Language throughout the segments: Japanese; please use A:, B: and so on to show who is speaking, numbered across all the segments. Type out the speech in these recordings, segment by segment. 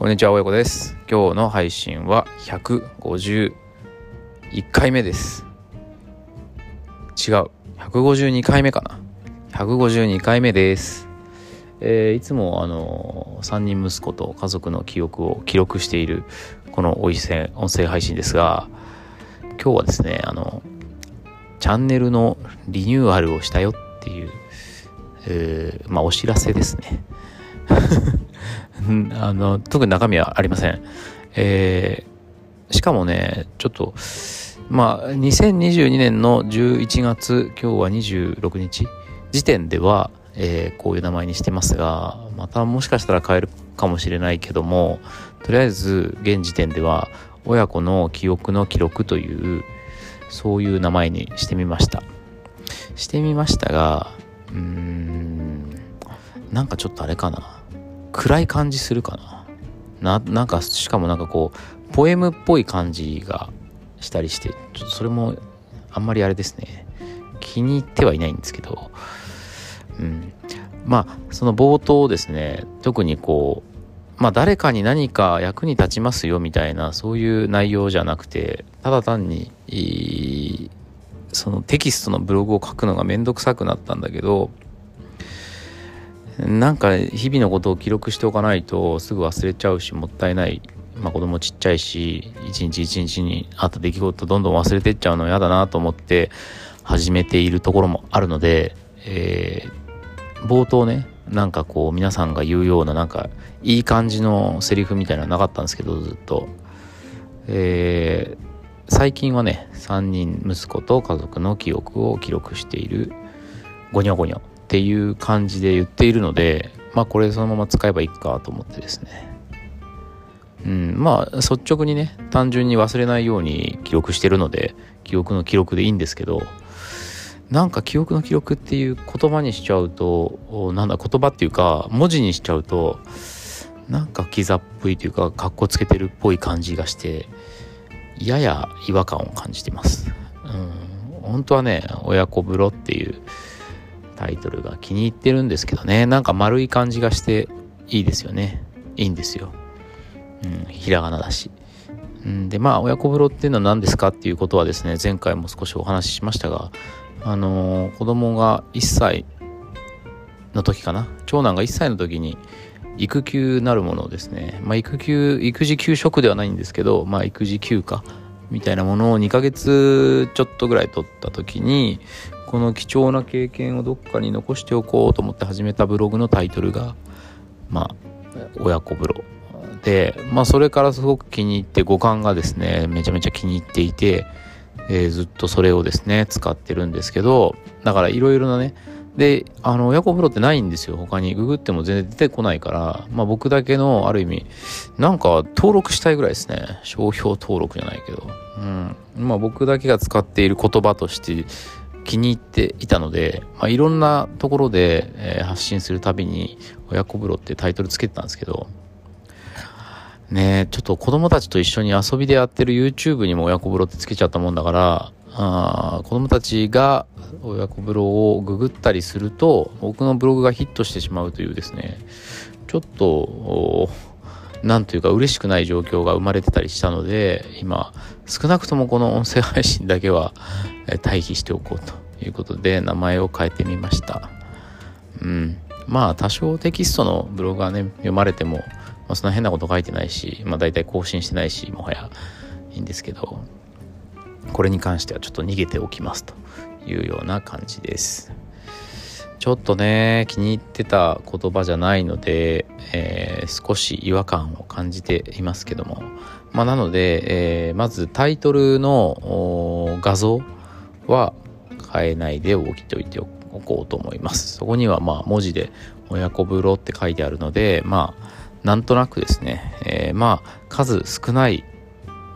A: こんにちは、親子です。今日の配信は151回目です。違う、152回目かな。152回目です。えー、いつもあの3人息子と家族の記憶を記録しているこの音声音声配信ですが、今日はですね、あの、チャンネルのリニューアルをしたよっていう、えー、まあお知らせですね。あの、特に中身はありません。えー、しかもね、ちょっと、まあ、2022年の11月、今日は26日時点では、えー、こういう名前にしてますが、またもしかしたら変えるかもしれないけども、とりあえず現時点では、親子の記憶の記録という、そういう名前にしてみました。してみましたが、うーん、なんかちょっとあれかな。暗い感じするかな。な、なんか、しかもなんかこう、ポエムっぽい感じがしたりして、ちょっとそれもあんまりあれですね。気に入ってはいないんですけど、うん。まあ、その冒頭ですね、特にこう、まあ誰かに何か役に立ちますよみたいな、そういう内容じゃなくて、ただ単に、そのテキストのブログを書くのがめんどくさくなったんだけど、なんか日々のことを記録しておかないとすぐ忘れちゃうしもったいない、まあ、子供ちっちゃいし一日一日にあった出来事どんどん忘れてっちゃうの嫌だなと思って始めているところもあるので、えー、冒頭ねなんかこう皆さんが言うようななんかいい感じのセリフみたいなのはなかったんですけどずっと、えー、最近はね3人息子と家族の記憶を記録している。ゴニョゴニョっていう感じで言っているのでまあこれそのまま使えばいいかと思ってですねうんまあ率直にね単純に忘れないように記録してるので記憶の記録でいいんですけどなんか記憶の記録っていう言葉にしちゃうとなんだ言葉っていうか文字にしちゃうとなんかキザっぽいというかかっこつけてるっぽい感じがしてやや違和感を感じてます。うん、本当はね親子風呂っていうタイトルが気に入ってるんですけどね。なんか丸い感じがしていいですよね。いいんですよ、うん、ひらがなだし、うん、でまあ親子風呂っていうのは何ですかっていうことはですね前回も少しお話ししましたがあのー、子供が1歳の時かな？長男が1歳の時に育休なるものをですね、まあ、育休育児休職ではないんですけど、まあ、育児休暇みたいなものを2ヶ月ちょっとぐらい取った時にこの貴重な経験をどっかに残しておこうと思って始めたブログのタイトルがまあ親子風呂でまあそれからすごく気に入って五感がですねめちゃめちゃ気に入っていて、えー、ずっとそれをですね使ってるんですけどだからいろいろなねで、あの、親子風呂ってないんですよ。他に。ググっても全然出てこないから、まあ僕だけの、ある意味、なんか登録したいぐらいですね。商標登録じゃないけど。うん。まあ僕だけが使っている言葉として気に入っていたので、まあいろんなところで、えー、発信するたびに、親子風呂ってタイトルつけてたんですけど、ねちょっと子供たちと一緒に遊びでやってる YouTube にも親子風呂ってつけちゃったもんだから、あ子供たちが親子風呂をググったりすると僕のブログがヒットしてしまうというですねちょっとなんというか嬉しくない状況が生まれてたりしたので今少なくともこの音声配信だけは待機しておこうということで名前を変えてみましたうんまあ多少テキストのブログがね読まれても、まあ、そんな変なこと書いてないしまあ大体更新してないしもはやいいんですけどこれに関してはちょっと逃げておきますというような感じです。ちょっとね気に入ってた言葉じゃないので、えー、少し違和感を感じていますけども、まあ、なので、えー、まずタイトルの画像は変えないで置いておいておこうと思います。そこにはまあ文字で「親子風呂」って書いてあるのでまあなんとなくですね、えー、まあ数少ない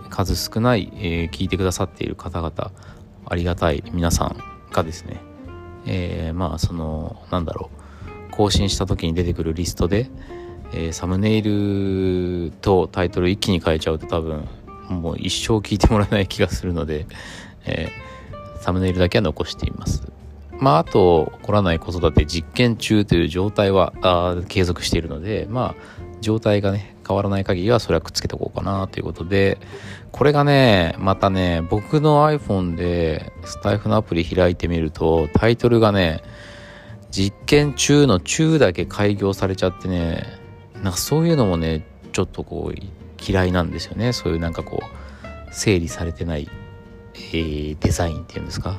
A: 数少ない、えー、聞いてくださっている方々ありがたい皆さんがですね、えー、まあそのなんだろう更新した時に出てくるリストで、えー、サムネイルとタイトル一気に変えちゃうと多分もう一生聞いてもらえない気がするので、えー、サムネイルだけは残しています。まあ、あと、起こらない子育て実験中という状態はあ継続しているので、まあ、状態がね、変わらない限りはそれはくっつけておこうかなということで、これがね、またね、僕の iPhone でスタイフのアプリ開いてみると、タイトルがね、実験中の中だけ開業されちゃってね、なんかそういうのもね、ちょっとこう嫌いなんですよね。そういうなんかこう、整理されてない、えー、デザインっていうんですか。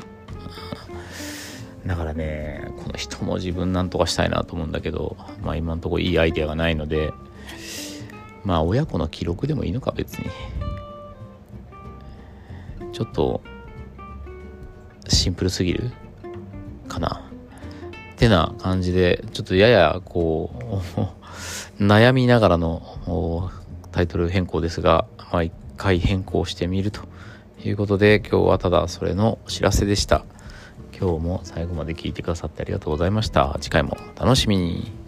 A: だからね、この人も自分なんとかしたいなと思うんだけど、まあ今んとこいいアイデアがないので、まあ親子の記録でもいいのか別に。ちょっと、シンプルすぎるかな。ってな感じで、ちょっとややこう、悩みながらのタイトル変更ですが、毎回変更してみるということで、今日はただそれのお知らせでした。今日も最後まで聞いてくださってありがとうございました。次回もお楽しみに。